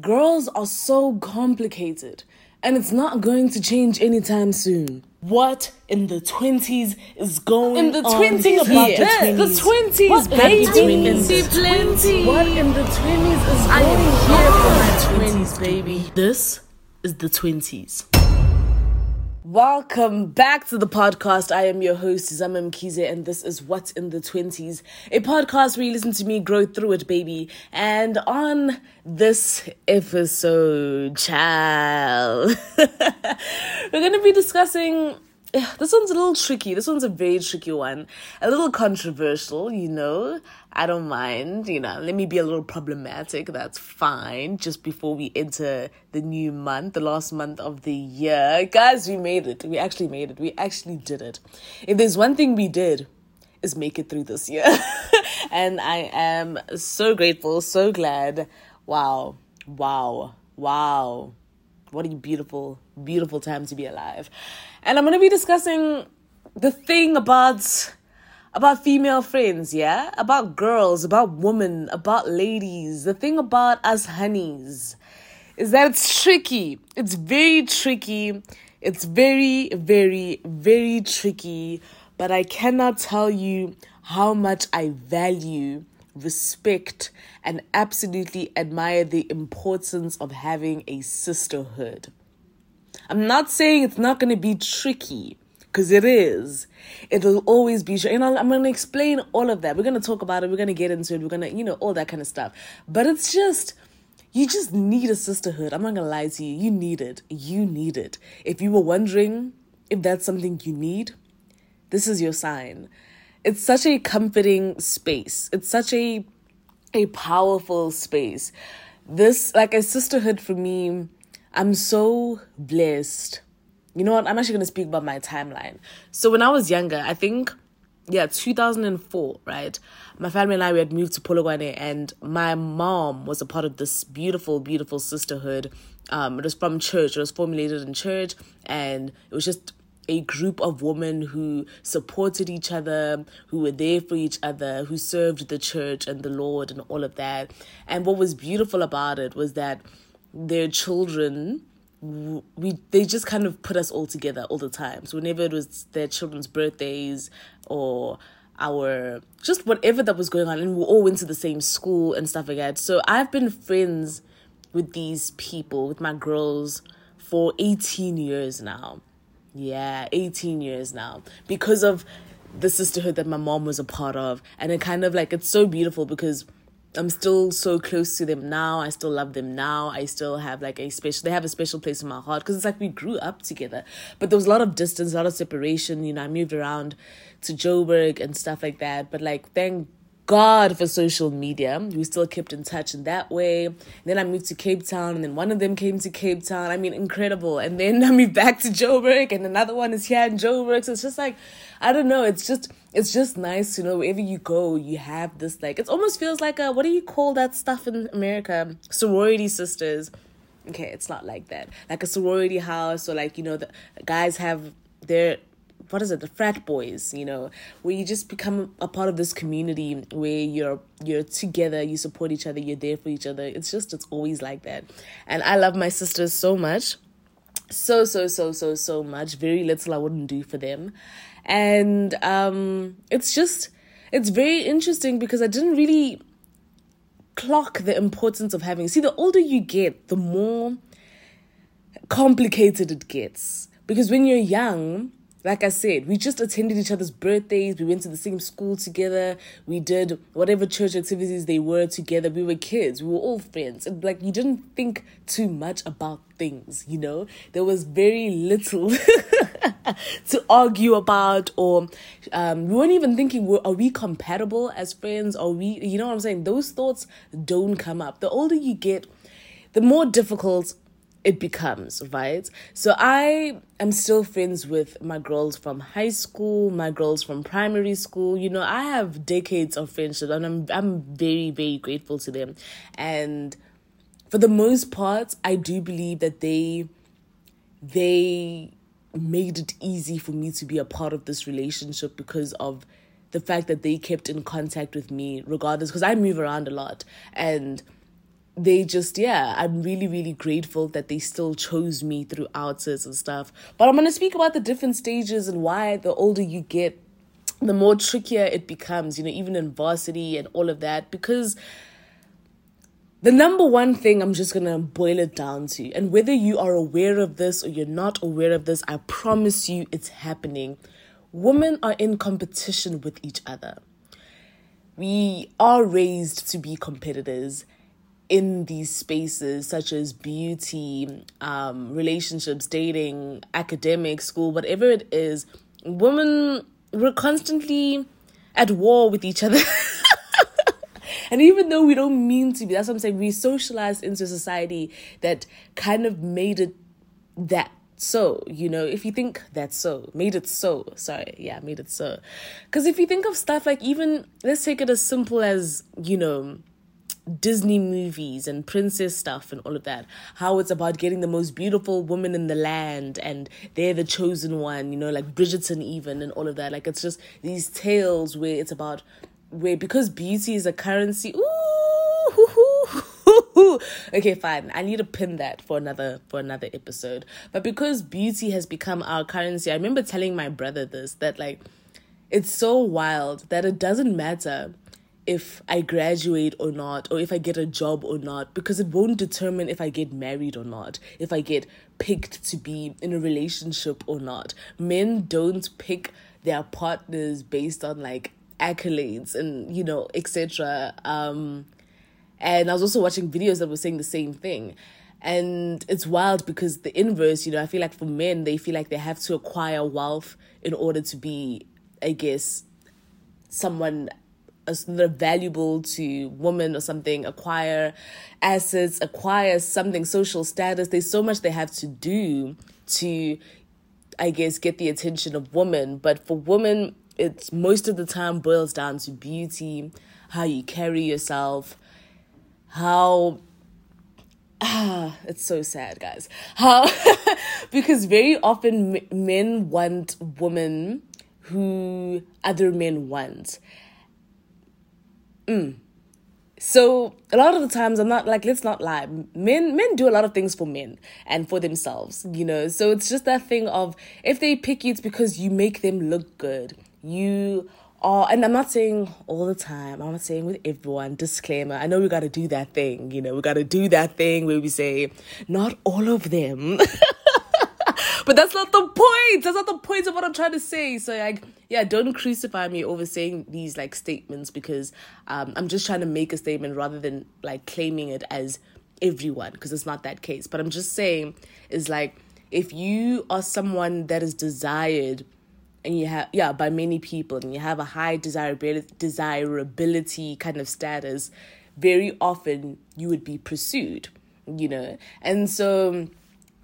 girls are so complicated and it's not going to change anytime soon. What in the 20s is going In the on 20s, here? yes. The 20s, What baby. plenty, plenty. What in the 20s is I going am here here for my 20s, baby? This is the 20s. Welcome back to the podcast. I am your host, Zamam Kize, and this is What's in the 20s, a podcast where you listen to me grow through it, baby. And on this episode, child, we're going to be discussing. This one's a little tricky. This one's a very tricky one. A little controversial, you know. I don't mind, you know. Let me be a little problematic. That's fine. Just before we enter the new month, the last month of the year. Guys, we made it. We actually made it. We actually did it. If there's one thing we did, is make it through this year. and I am so grateful, so glad. Wow. Wow. Wow. What a beautiful, beautiful time to be alive. And I'm going to be discussing the thing about about female friends, yeah? About girls, about women, about ladies. The thing about us honeys is that it's tricky. It's very tricky. It's very, very, very tricky. But I cannot tell you how much I value, respect, and absolutely admire the importance of having a sisterhood. I'm not saying it's not going to be tricky because it is. It'll always be, and I'll, I'm going to explain all of that. We're going to talk about it. We're going to get into it. We're going to, you know, all that kind of stuff. But it's just, you just need a sisterhood. I'm not going to lie to you. You need it. You need it. If you were wondering if that's something you need, this is your sign. It's such a comforting space. It's such a a powerful space. This like a sisterhood for me, I'm so blessed. You know what? I'm actually going to speak about my timeline. So when I was younger, I think yeah, 2004, right? My family and I we had moved to Polokwane and my mom was a part of this beautiful beautiful sisterhood. Um it was from church. It was formulated in church and it was just a group of women who supported each other, who were there for each other, who served the church and the Lord and all of that. And what was beautiful about it was that their children we they just kind of put us all together all the time. So whenever it was their children's birthdays or our just whatever that was going on, and we all went to the same school and stuff like that. So I've been friends with these people, with my girls, for 18 years now. Yeah, 18 years now. Because of the sisterhood that my mom was a part of. And it kind of like, it's so beautiful because I'm still so close to them now. I still love them now. I still have like a special, they have a special place in my heart because it's like we grew up together. But there was a lot of distance, a lot of separation. You know, I moved around to Joburg and stuff like that. But like, thank God for social media. We still kept in touch in that way. And then I moved to Cape Town, and then one of them came to Cape Town. I mean, incredible. And then I moved back to Joburg, and another one is here in Joburg. So it's just like, I don't know. It's just, it's just nice to know wherever you go, you have this like. It almost feels like a what do you call that stuff in America? Sorority sisters. Okay, it's not like that. Like a sorority house, or like you know, the guys have their what is it the frat boys you know where you just become a part of this community where you're you're together you support each other you're there for each other. It's just it's always like that. And i love my sisters so much. So so so so so much. Very little i wouldn't do for them. And um it's just it's very interesting because i didn't really clock the importance of having see the older you get the more complicated it gets. Because when you're young like I said, we just attended each other's birthdays. We went to the same school together. We did whatever church activities they were together. We were kids. We were all friends. And like, you didn't think too much about things, you know? There was very little to argue about, or um, we weren't even thinking, are we compatible as friends? Are we, you know what I'm saying? Those thoughts don't come up. The older you get, the more difficult it becomes, right? So I am still friends with my girls from high school, my girls from primary school. You know, I have decades of friendship and I'm I'm very, very grateful to them. And for the most part, I do believe that they they made it easy for me to be a part of this relationship because of the fact that they kept in contact with me regardless because I move around a lot and they just yeah i'm really really grateful that they still chose me throughout and stuff but i'm going to speak about the different stages and why the older you get the more trickier it becomes you know even in varsity and all of that because the number one thing I'm just gonna boil it down to, and whether you are aware of this or you're not aware of this, I promise you it's happening. Women are in competition with each other. We are raised to be competitors in these spaces such as beauty, um, relationships, dating, academic, school, whatever it is. Women, we're constantly at war with each other. And even though we don't mean to be, that's what I'm saying, we socialized into society that kind of made it that so you know if you think that's so made it so sorry yeah made it so because if you think of stuff like even let's take it as simple as you know Disney movies and princess stuff and all of that. How it's about getting the most beautiful woman in the land and they're the chosen one, you know, like Bridgerton, even and all of that. Like it's just these tales where it's about where because beauty is a currency. Ooh, okay, fine. I need to pin that for another for another episode. But because beauty has become our currency, I remember telling my brother this that like it's so wild that it doesn't matter if I graduate or not, or if I get a job or not, because it won't determine if I get married or not, if I get picked to be in a relationship or not. Men don't pick their partners based on like accolades and you know etc um and i was also watching videos that were saying the same thing and it's wild because the inverse you know i feel like for men they feel like they have to acquire wealth in order to be i guess someone as valuable to women or something acquire assets acquire something social status there's so much they have to do to i guess get the attention of women but for women it's most of the time boils down to beauty, how you carry yourself, how ah, it's so sad, guys. How because very often men want women who other men want. Mm. So a lot of the times I'm not like let's not lie. Men men do a lot of things for men and for themselves, you know. So it's just that thing of if they pick you it's because you make them look good you are and I'm not saying all the time, I'm not saying with everyone, disclaimer. I know we gotta do that thing, you know, we gotta do that thing where we say, not all of them. but that's not the point. That's not the point of what I'm trying to say. So like, yeah, don't crucify me over saying these like statements because um, I'm just trying to make a statement rather than like claiming it as everyone because it's not that case. But I'm just saying is like if you are someone that is desired and you have yeah by many people and you have a high desirability desirability kind of status very often you would be pursued you know and so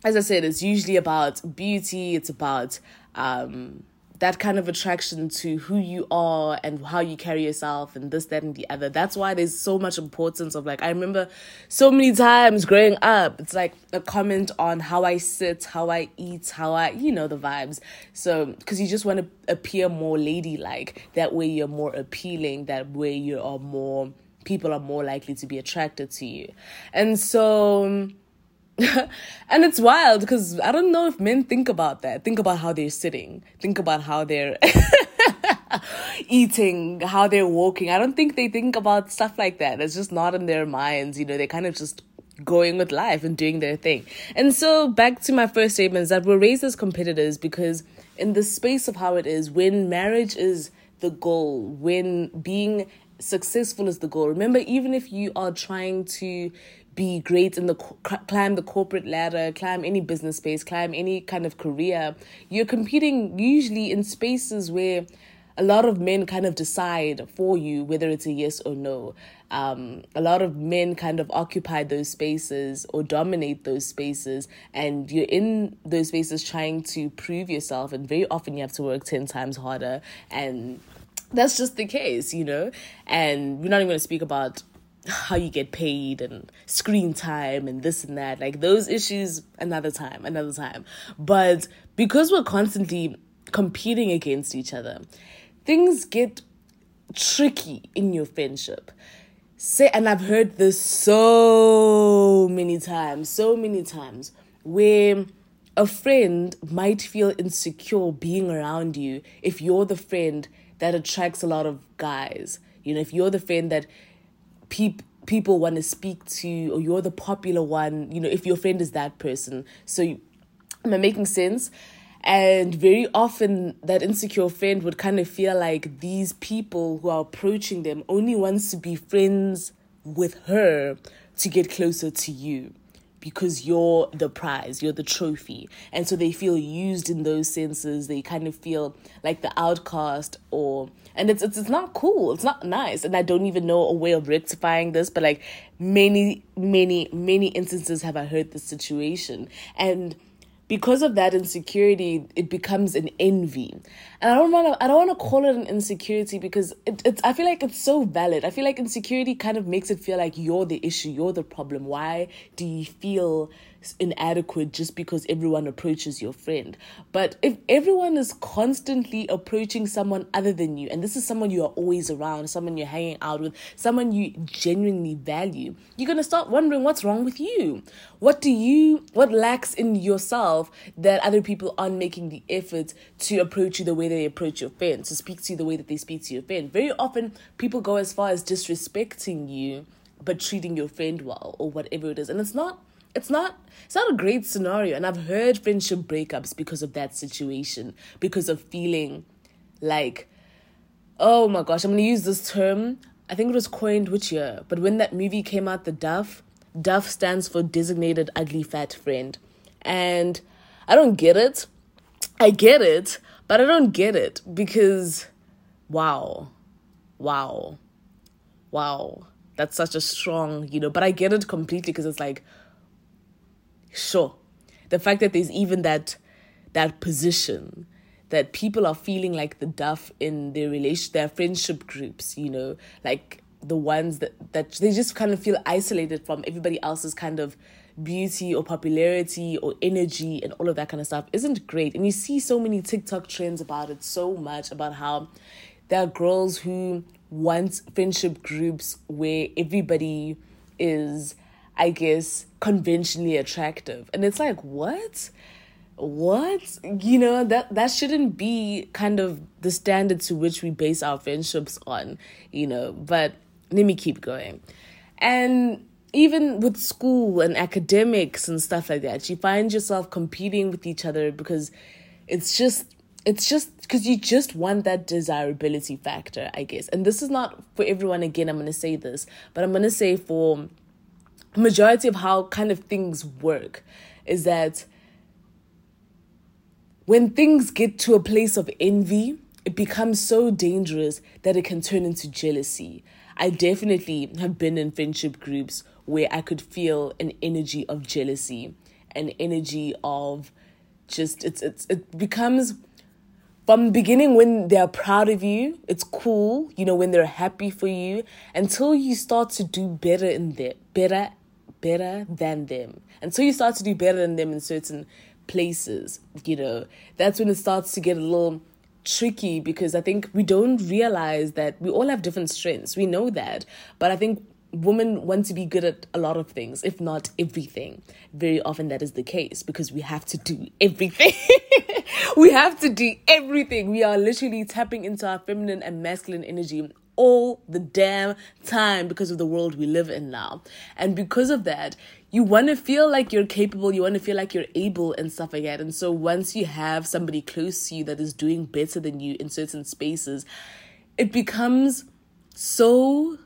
as i said it's usually about beauty it's about um that kind of attraction to who you are and how you carry yourself and this that and the other. That's why there's so much importance of like i remember so many times growing up it's like a comment on how i sit how i eat how i you know the vibes. So because you just want to appear more ladylike that way you're more appealing that way you are more people are more likely to be attracted to you. And so and it's wild because I don't know if men think about that. Think about how they're sitting. Think about how they're eating, how they're walking. I don't think they think about stuff like that. It's just not in their minds. You know, they're kind of just going with life and doing their thing. And so, back to my first statement is that we're raised as competitors because, in the space of how it is, when marriage is the goal, when being successful is the goal, remember, even if you are trying to be great in the climb the corporate ladder, climb any business space, climb any kind of career, you're competing usually in spaces where a lot of men kind of decide for you whether it's a yes or no. Um, a lot of men kind of occupy those spaces or dominate those spaces, and you're in those spaces trying to prove yourself, and very often you have to work 10 times harder. And that's just the case, you know. And we're not even going to speak about how you get paid and screen time and this and that. Like those issues another time another time. But because we're constantly competing against each other things get tricky in your friendship. Say and I've heard this so many times, so many times where a friend might feel insecure being around you if you're the friend that attracts a lot of guys. You know, if you're the friend that peop- people want to speak to, or you're the popular one, you know, if your friend is that person. So, you, am I making sense? And very often, that insecure friend would kind of feel like these people who are approaching them only wants to be friends with her to get closer to you because you're the prize, you're the trophy. And so they feel used in those senses. They kind of feel like the outcast or and it's, it's it's not cool. It's not nice. And I don't even know a way of rectifying this, but like many many many instances have I heard this situation. And because of that insecurity, it becomes an envy. And I don't want to I don't want to call it an insecurity because it, it's I feel like it's so valid. I feel like insecurity kind of makes it feel like you're the issue, you're the problem. Why do you feel inadequate just because everyone approaches your friend. But if everyone is constantly approaching someone other than you, and this is someone you are always around, someone you're hanging out with, someone you genuinely value, you're to start wondering what's wrong with you. What do you, what lacks in yourself that other people aren't making the effort to approach you the way they approach your friend, to speak to you the way that they speak to your friend? Very often, people go as far as disrespecting you but treating your friend well or whatever it is. And it's not it's not it's not a great scenario and i've heard friendship breakups because of that situation because of feeling like oh my gosh i'm going to use this term i think it was coined which year but when that movie came out the duff duff stands for designated ugly fat friend and i don't get it i get it but i don't get it because wow wow wow. That's such a strong you know but i get it completely because it's like sure. The fact that there's even that that position that people are feeling like the duff in their relation their friendship groups you know like the ones that that they just kind of feel isolated from everybody else's kind of beauty or popularity or energy and all of that kind of stuff isn't great and you see so many tiktok trends about it so much about how there are girls who want friendship groups where everybody is I guess, conventionally attractive. And it's like, what? What? You know, that that shouldn't be kind of the standard to which we base our friendships on, you know, but let me keep going. And even with school and academics and stuff like that, you find yourself competing with each other because it's just it's just because you just want that desirability factor, I guess. And this is not for everyone again, I'm to say this, but I'm to say for majority of how kind of things work is that when things get to a place of envy, it becomes so dangerous that it can turn into jealousy. I definitely have been in friendship groups where I could feel an energy of jealousy, an energy of just it's it's it becomes from the beginning when they're proud of you, it's cool, you know, when they're happy for you, until you start to do better in there, better better than them. Until you start to do better than them in certain places, you know, that's when it starts to get a little tricky because I think we don't realize that we all have different strengths. We know that. But I think women want to be good at a lot of things, if not everything. Very often that is the case because we have to do everything. we have to do everything. We are literally tapping into our feminine and masculine energy all the damn time because of the world we live in now. And because of that, you want to feel like you're capable, you want to feel like you're able and stuff like that. And so once you have somebody close to you that is doing better than you in certain spaces, it becomes so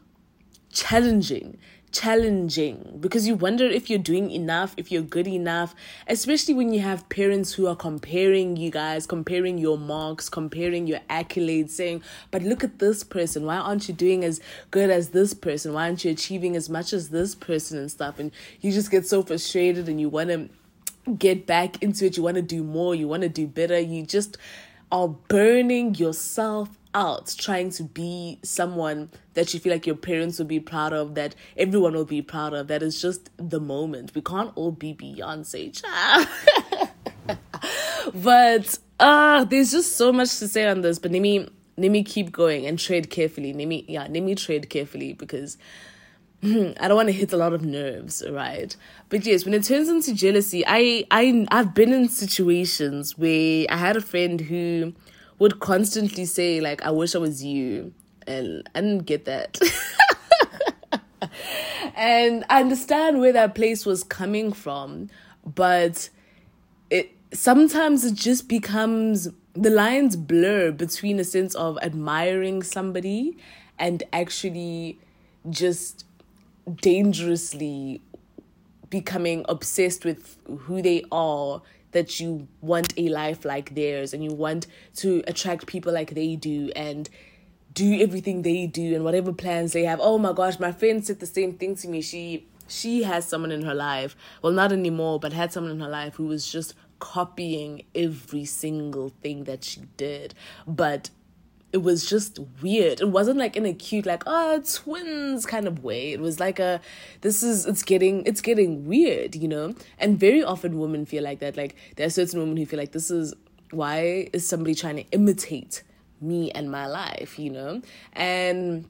challenging challenging because you wonder if you're doing enough, if you're good enough, especially when you have parents who are comparing you guys, comparing your marks, comparing your accolades, saying, But look at this person. Why aren't you doing as good as this person? Why aren't you achieving as much as this person and stuff? And you just get so frustrated and you want to get back into it. You want to do more. You want to do better. You just are burning yourself out trying to be someone that you feel like your parents will be proud of, that everyone will be proud of. That is just the moment. We can't all be Beyonce, but uh there's just so much to say on this. But let me let me keep going and trade carefully. Let me yeah, let me trade carefully because I don't want to hit a lot of nerves, right? But yes, when it turns into jealousy, I I I've been in situations where I had a friend who would constantly say like, "I wish I was you," and I didn't get that. and I understand where that place was coming from, but it sometimes it just becomes the lines blur between a sense of admiring somebody and actually just dangerously becoming obsessed with who they are that you want a life like theirs and you want to attract people like they do and do everything they do and whatever plans they have. Oh my gosh, my friend said the same thing to me. She she has someone in her life, well not anymore, but had someone in her life who was just copying every single thing that she did. But it was just weird. It wasn't like in a cute, like, oh, twins kind of way. It was like a, this is, it's getting, it's getting weird, you know? And very often women feel like that. Like, there are certain women who feel like this is, why is somebody trying to imitate me and my life, you know? And,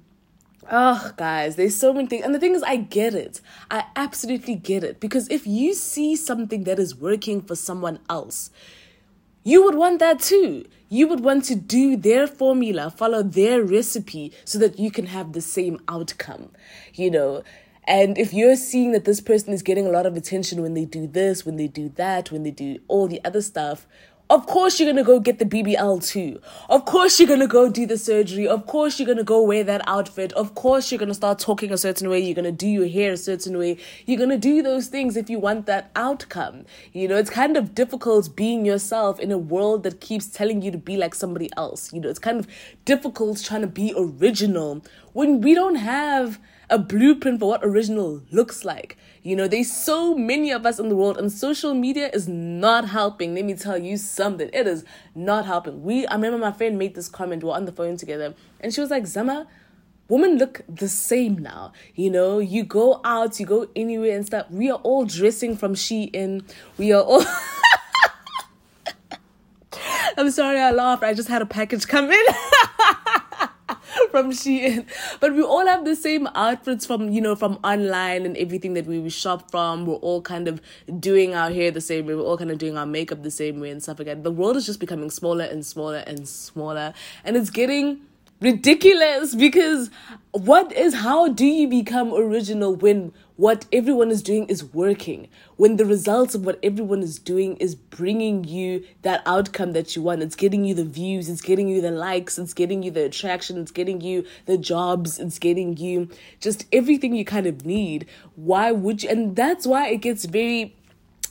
Oh, guys, there's so many things. And the thing is, I get it. I absolutely get it. Because if you see something that is working for someone else, you would want that too. You would want to do their formula, follow their recipe so that you can have the same outcome, you know. And if you're seeing that this person is getting a lot of attention when they do this, when they do that, when they do all the other stuff, of course you're gonna go get the BBL too. Of course you're gonna go do the surgery. Of course you're gonna go wear that outfit. Of course you're gonna start talking a certain way. You're gonna do your hair a certain way. You're gonna do those things if you want that outcome. You know, it's kind of difficult being yourself in a world that keeps telling you to be like somebody else. You know, it's kind of difficult trying to be original when we don't have a blueprint for what original looks like. You know, there's so many of us in the world, and social media is not helping. Let me tell you something. It is not helping. We I remember my friend made this comment, we are on the phone together, and she was like, Zama, women look the same now. You know, you go out, you go anywhere and stuff. We are all dressing from she Shein. We are all I'm sorry I laughed. I just had a package come in. from Shein. But we all have the same outfits from, you know, from online and everything that we shop from. We're all kind of doing our hair the same way. We're all kind of doing our makeup the same way and stuff like that. The world is just becoming smaller and smaller and smaller. And it's getting ridiculous because what is how do you become original when what everyone is doing is working when the results of what everyone is doing is bringing you that outcome that you want. It's getting you the views it's getting you the likes it's getting you the attraction it's getting you the jobs it's getting you just everything you kind of need. Why would you and that's why it gets very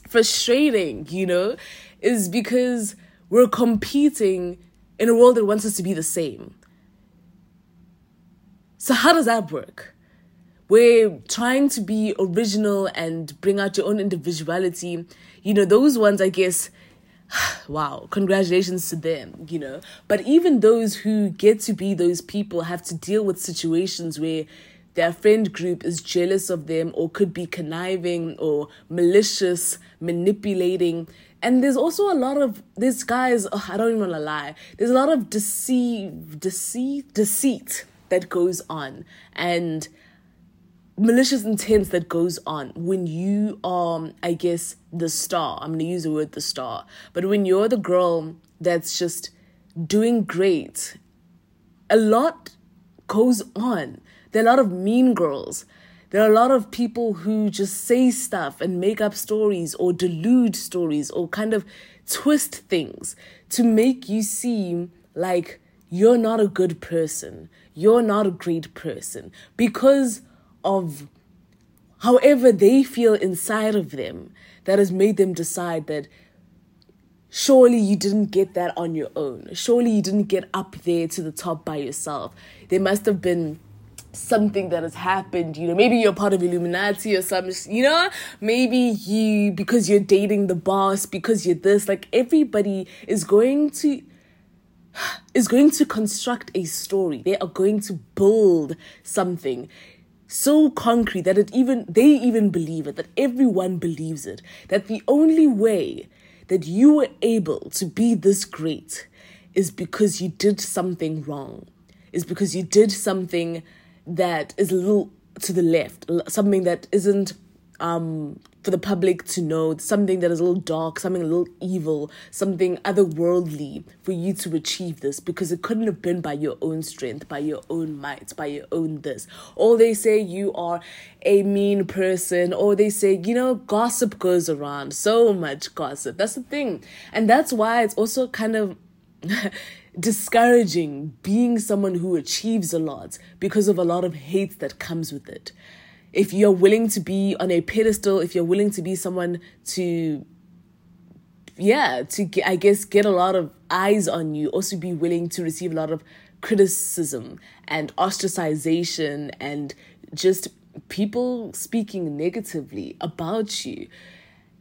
frustrating you know is because we're competing in a world that wants us to be the same. So, how does that work? We're trying to be original and bring out your own individuality. You know, those ones, I guess, wow, congratulations to them, you know. But even those who get to be those people have to deal with situations where their friend group is jealous of them or could be conniving or malicious, manipulating. And there's also a lot of this guys, oh, I don't even want to lie. There's a lot of deceive, deceit, deceit that goes on and malicious intent that goes on when you are, I guess, the star. I'm going to use the word the star. But when you're the girl that's just doing great, a lot goes on. There are a lot of mean girls. There are a lot of people who just say stuff and make up stories or delude stories or kind of twist things to make you seem like you're not a good person you're not a great person because of however they feel inside of them that has made them decide that surely you didn't get that on your own. Surely you didn't get up there to the top by yourself. There must have been something that has happened you know maybe you're part of illuminati or something you know maybe you because you're dating the boss because you're this like everybody is going to is going to construct a story. They are going to build something so concrete that it even they even believe it, that everyone believes it, that the only way that you were able to be this great is because you did something wrong. Is because you did something that is a little to the left, something that isn't um for the public to know something that is a little dark, something a little evil, something otherworldly for you to achieve this because it couldn't have been by your own strength, by your own might, by your own this. Or they say you are a mean person, or they say, you know, gossip goes around, so much gossip. That's the thing. And that's why it's also kind of. discouraging being someone who achieves a lot because of a lot of hate that comes with it if you're willing to be on a pedestal, if you're willing to be someone to, yeah, to get, I guess, get a lot of eyes on you, also be willing to receive a lot of criticism and ostracization and just people speaking negatively about you.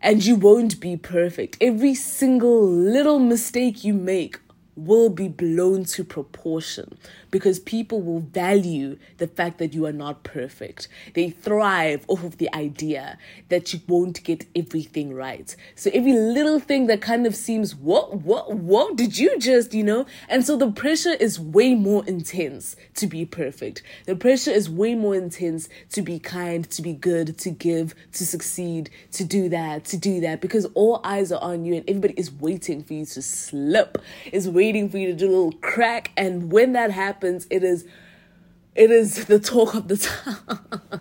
And you won't be perfect. Every single little mistake you make will be blown to proportion because people will value the fact that you are not perfect. They thrive off of the idea that you won't get everything right. So every little thing that kind of seems, what, what, what did you just, you know? And so the pressure is way more intense to be perfect. The pressure is way more intense to be kind, to be good, to give, to succeed, to do that, to do that, because all eyes are on you and everybody is waiting for you to slip, is waiting waiting for you to do a little crack. And when that happens, it is it is the talk of the town.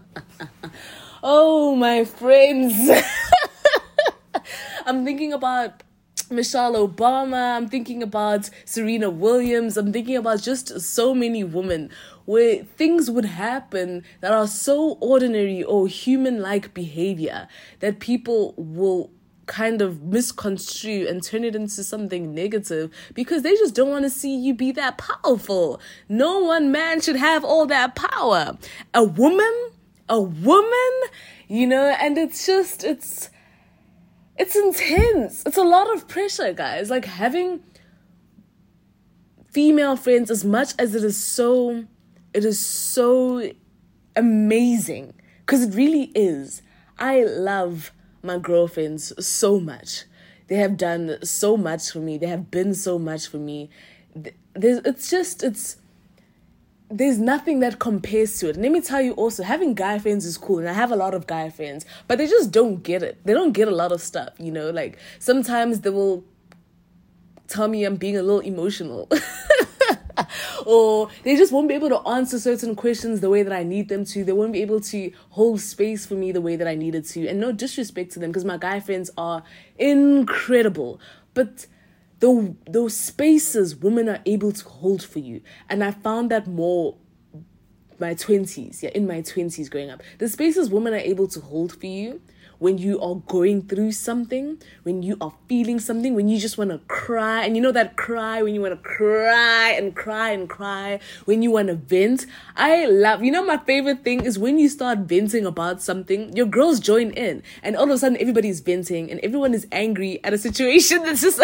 oh, my friends. I'm thinking about Michelle Obama. I'm thinking about Serena Williams. I'm thinking about just so many women where things would happen that are so ordinary or human like behavior that people will kind of misconstrue and turn it into something negative because they just don't want to see you be that powerful. No one man should have all that power. A woman, a woman, you know, and it's just, it's, it's intense. It's a lot of pressure, guys. Like having female friends, as much as it is so, it is so amazing because it really is. I love my girlfriends so much. They have done so much for me. They have been so much for me. There's, it's just, it's, there's nothing that compares to it. And let me tell you also, having guy friends is cool. And I have a lot of guy friends, but they just don't get it. They don't get a lot of stuff, you know? Like sometimes they will tell me I'm being a little emotional. or they just won't be able to answer certain questions the way that I need them to. They won't be able to hold space for me the way that I needed to. And no disrespect to them because my guy friends are incredible. But the those spaces women are able to hold for you. And I found that more my 20s, yeah, in my 20s growing up. The spaces women are able to hold for you when you are going through something, when you are feeling something, when you just want to cry, and you know that cry when you want to cry and cry and cry, when you want to vent. I love, you know, my favorite thing is when you start venting about something, your girls join in, and all of a sudden everybody's venting, and everyone is angry at a situation that's just,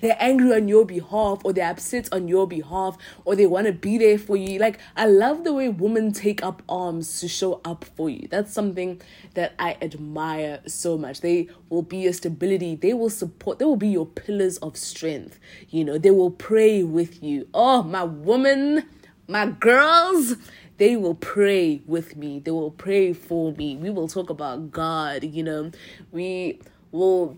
they're angry on your behalf, or they're upset on your behalf, or they want to be there for you. Like, I love the way women take up arms to show up for you. That's something that I admire so much. They will be your stability. They will support. They will be your pillars of strength. You know, they will pray with you. Oh, my woman, my girls, they will pray with me. They will pray for me. We will talk about God. You know, we will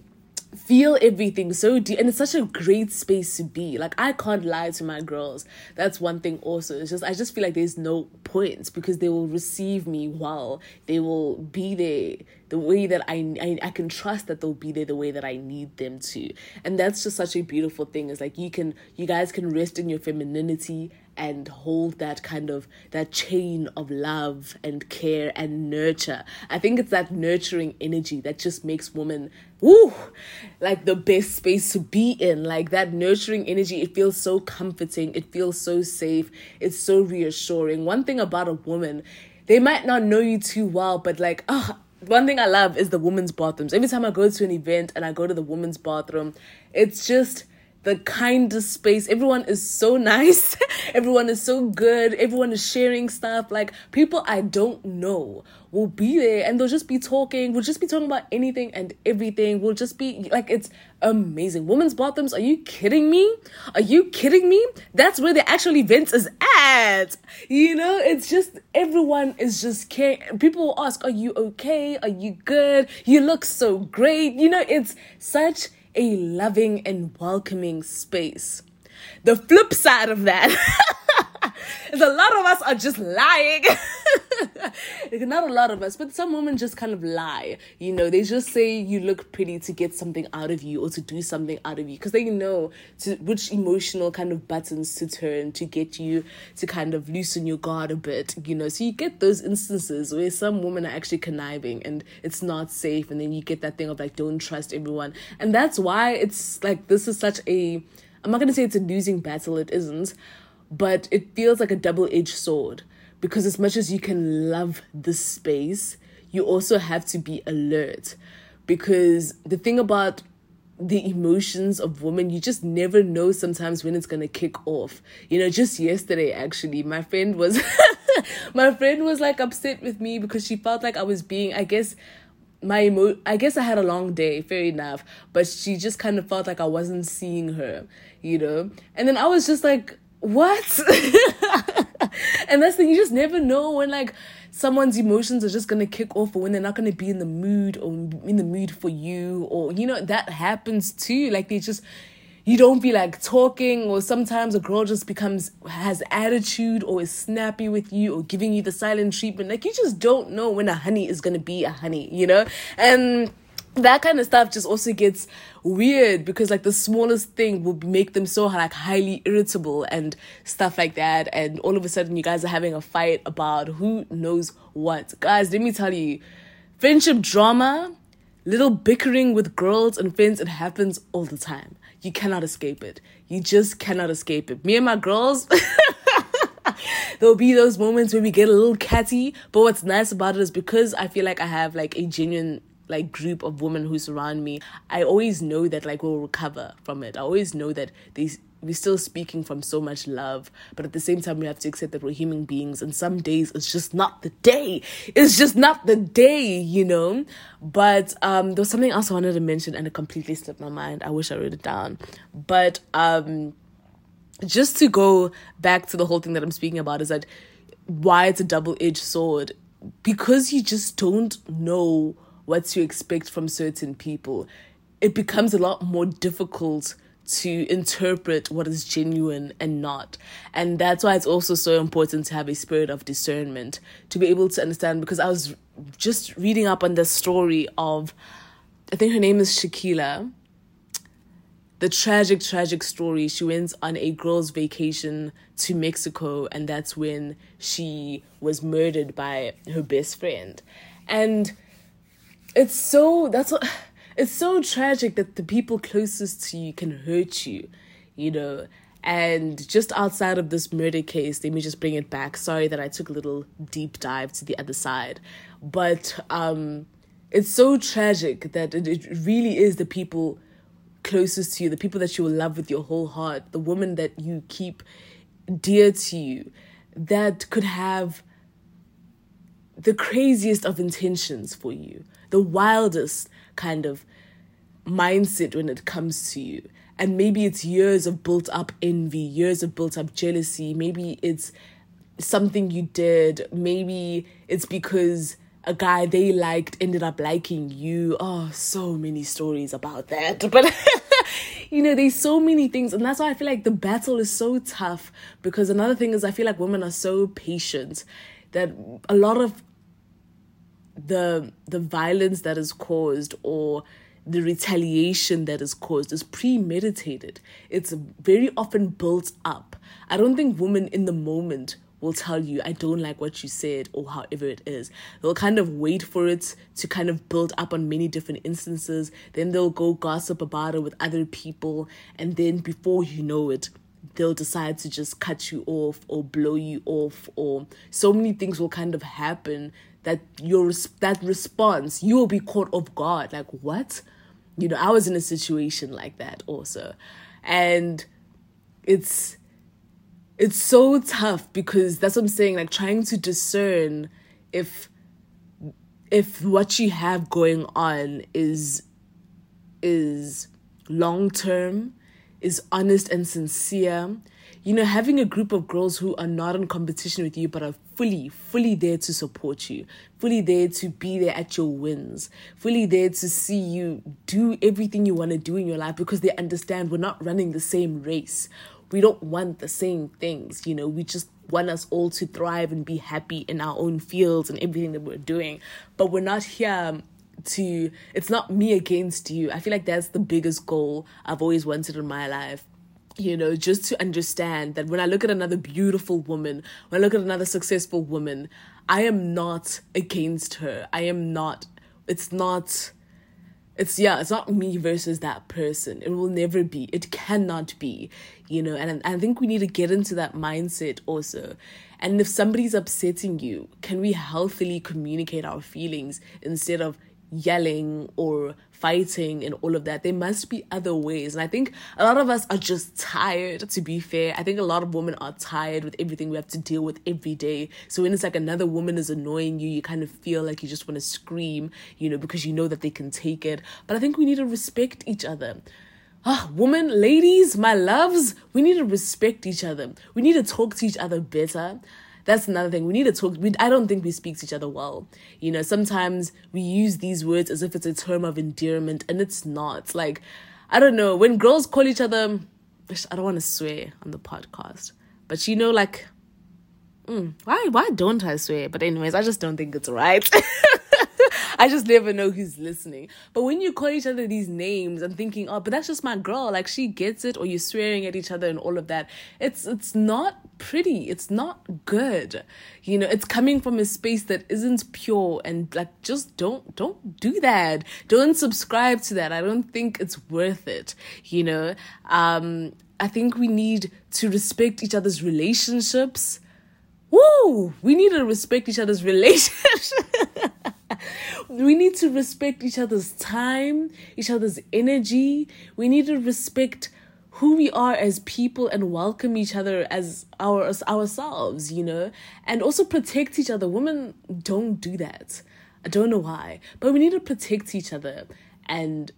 feel everything so deep and it's such a great space to be. Like i can't lie to my girls. That's one thing also. It's just i just feel like there's no point because they will receive me well. They will be there the way that I, I i can trust that they'll be there the way that i need them to. And that's just such a beautiful thing. Is like you can you guys can rest in your femininity and hold that kind of that chain of love and care and nurture. I think it's that nurturing energy that just makes women woo like the best space to be in. Like that nurturing energy, it feels so comforting, it feels so safe, it's so reassuring. One thing about a woman, they might not know you too well, but like, ah, one thing I love is the women's bathrooms. Every time I go to an event and I go to the women's bathroom, it's just the kindest space. Everyone is so nice. everyone is so good. Everyone is sharing stuff. Like people I don't know will be there and they'll just be talking. We'll just be talking about anything and everything. We'll just be like, it's amazing. Women's bathrooms, are you kidding me? Are you kidding me? That's where the actual event is at. You know, it's just everyone is just caring. People will ask, Are you okay? Are you good? You look so great. You know, it's such a loving and welcoming space. The flip side of that is a lot of us are just lying. Not a lot of us, but some women just kind of lie. You know, they just say you look pretty to get something out of you or to do something out of you because they know to, which emotional kind of buttons to turn to get you to kind of loosen your guard a bit. You know, so you get those instances where some women are actually conniving and it's not safe, and then you get that thing of like, don't trust everyone. And that's why it's like, this is such a I'm not to say it's a losing battle, it isn't, but it feels like a double edged sword because as much as you can love the space, you also have to be alert because the thing about the emotions of women you just never know sometimes when it's going to kick off you know just yesterday actually my friend was my friend was like upset with me because she felt like i was being i guess my emo I guess I had a long day, fair enough, but she just kind of felt like I wasn't seeing her, you know? And then I was just like, what? and that's the you just never know when like someone's emotions are just gonna kick off or when they're not gonna be in the mood or in the mood for you or you know that happens too. Like they just you don't be like talking or sometimes a girl just becomes has attitude or is snappy with you or giving you the silent treatment. Like you just don't know when a honey is going to be a honey you know? And that kind of stuff just also gets weird because like the smallest thing will make them so like highly irritable and stuff like that and all of a sudden you guys are having a fight about who knows what guys let me tell you friendship drama little bickering with girls and friends it happens all the time you cannot escape it. You just cannot escape it. Me and my girls, there'll be those moments where we get a little catty. But what's nice about it is because I feel like I have like a genuine like group of women who surround me, I always know that like we'll recover from it. I always know that these we're still speaking from so much love, but at the same time, we have to accept that we're human beings, and some days it's just not the day. It's just not the day, you know. But um, there was something else I wanted to mention, and it completely slipped my mind. I wish I wrote it down. But um, just to go back to the whole thing that I'm speaking about is that why it's a double edged sword because you just don't know what to expect from certain people. It becomes a lot more difficult to interpret what is genuine and not. And that's why it's also so important to have a spirit of discernment to be able to understand. Because I was just reading up on the story of, I think her name is Shakila. The tragic, tragic story. She went on a girl's vacation to Mexico, and that's when she was murdered by her best friend. And it's so, that's what it's so tragic that the people closest to you can hurt you, you know. And just outside of this murder case, let me just bring it back. Sorry that I took a little deep dive to the other side. But um, it's so tragic that it, it really is the people closest to you, the people that you will love with your whole heart, the woman that you keep dear to you, that could have the craziest of intentions for you, the wildest kind of mindset when it comes to you. And maybe it's years of built up envy, years of built up jealousy. Maybe it's something you did. Maybe it's because a guy they liked ended up liking you. Oh, so many stories about that. But you know, there's so many things, and that's why I feel like the battle is so tough. Because another thing is, I feel like women are so patient that a lot of the the violence that is caused or the retaliation that is caused is premeditated. It's very often built up. I don't think women in the moment will tell you, I don't like what you said, or however it is. They'll kind of wait for it to kind of build up on many different instances. Then they'll go gossip about it with other people. And then before you know it, they'll decide to just cut you off or blow you off, or so many things will kind of happen that your that response you will be caught off guard. Like what? You know i was in a situation like that also. And it's it's so tough because that's what I'm saying like trying to discern if if what you have going on is is long term is honest and sincere. You know, having a group of girls who are not in competition with you but are fully, fully there to support you, fully there to be there at your wins, fully there to see you do everything you want to do in your life because they understand we're not running the same race. We don't want the same things, you know, we just want us all to thrive and be happy in our own fields and everything that we're doing. But we're not here to, it's not me against you. I feel like that's the biggest goal I've always wanted in my life you know, just to understand that when I look at another beautiful woman, when I look at another successful woman, I am not against her. I am not, it's not, it's, yeah, it's not me versus that person. It will never be. It cannot be, you know, and, and I think we need to get into that mindset also. And if somebody's upsetting you, can we healthily communicate our feelings instead of yelling or fighting and all of that. There must be other ways. And I think a lot of us are just tired, to be fair. I think a lot of women are tired with everything we have to deal with every day. So when it's like another woman is annoying you, you kind of feel like you just want to scream, you know, because you know that they can take it. But I think we need to respect each other. Ah, women, ladies, my loves, we need to respect each other. We need to talk to each other better that's another thing. We need to talk. We, I don't think we speak to each other well. You know, sometimes we use these words as if it's a term of endearment, and it's not. Like, I don't know. When girls call each other, I don't want to swear on the podcast, but you know, like, mm, why why don't I swear? But anyways, I just don't think it's right. I just never know who's listening. But when you call each other these names and thinking, oh, but that's just my girl, like she gets it, or you're swearing at each other and all of that, it's it's not pretty. It's not good. You know, it's coming from a space that isn't pure and like just don't don't do that. Don't subscribe to that. I don't think it's worth it. You know, um, I think we need to respect each other's relationships. Woo! We need to respect each other's relationships. we need to respect each other's time, each other's energy. We need to respect who we are as people and welcome each other as our as ourselves, you know, and also protect each other. Women don't do that. I don't know why, but we need to protect each other and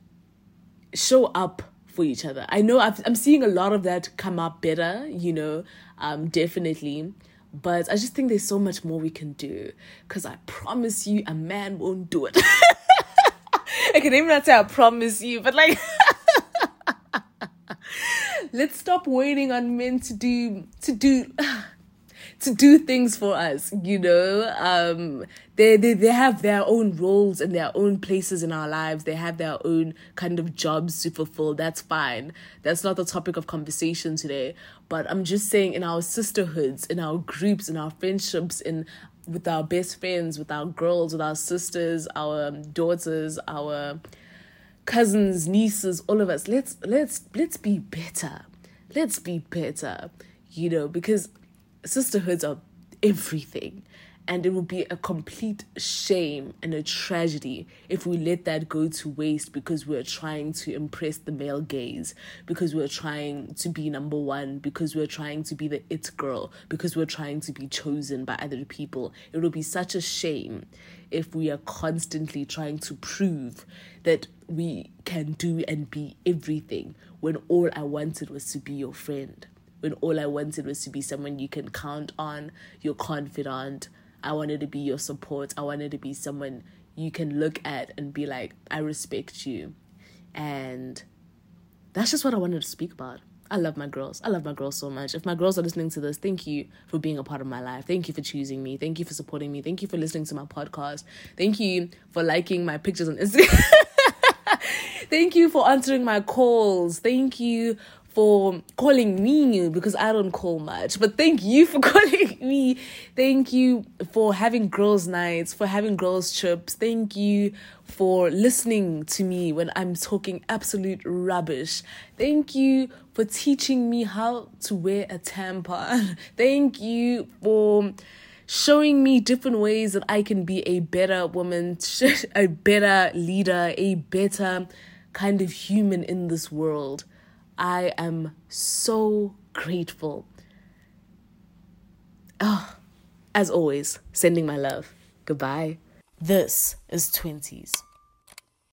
show up for each other. I know i am seeing a lot of that come up better, you know, um, definitely. But I just think there's so much more we can do. Because I promise you, a man won't do it. I can even not say I promise you, but like, let's stop waiting on men to do, to do. to do things for us you know? Um they, they they have their own roles and their own places in our lives. They have their own kind of jobs to fulfill. That's fine. That's not the topic of conversation today. But i'm just saying in our sisterhoods in our groups in our friendships in with our best friends with our girls with our sisters our daughters our cousins nieces all of us let's let's let's be better let's be better you know because sisterhoods are everything. And it would be a complete shame and a tragedy if we let that go to waste because we're trying to impress the male gaze, because we're trying to be number one, because we're trying to be the it girl, because we're trying to be chosen by other people. It would be such a shame if we are constantly trying to prove that we can do and be everything when all I wanted was to be your friend when all I wanted was to be someone you can count on, you're confident. I wanted to be your support. I wanted to be someone you can look at and be like, I respect you. And that's just what I wanted to speak about. I love my girls. I love my girls so much. If my girls are listening to this, thank you for being a part of my life. Thank you for choosing me. Thank you for supporting me. Thank you for listening to my podcast. Thank you for liking my pictures on Instagram. thank you for answering my calls. Thank you for calling me because I don't call much. But thank you for calling me. Thank you for having girls' nights, for having girls' trips. Thank you for listening to me when I'm talking absolute rubbish. Thank you for teaching me how to wear a tampon. Thank you for showing me different ways that I can be a better woman, a better leader, a better kind of human in this world. I am so grateful. Oh, as always, sending my love. Goodbye. This is 20s.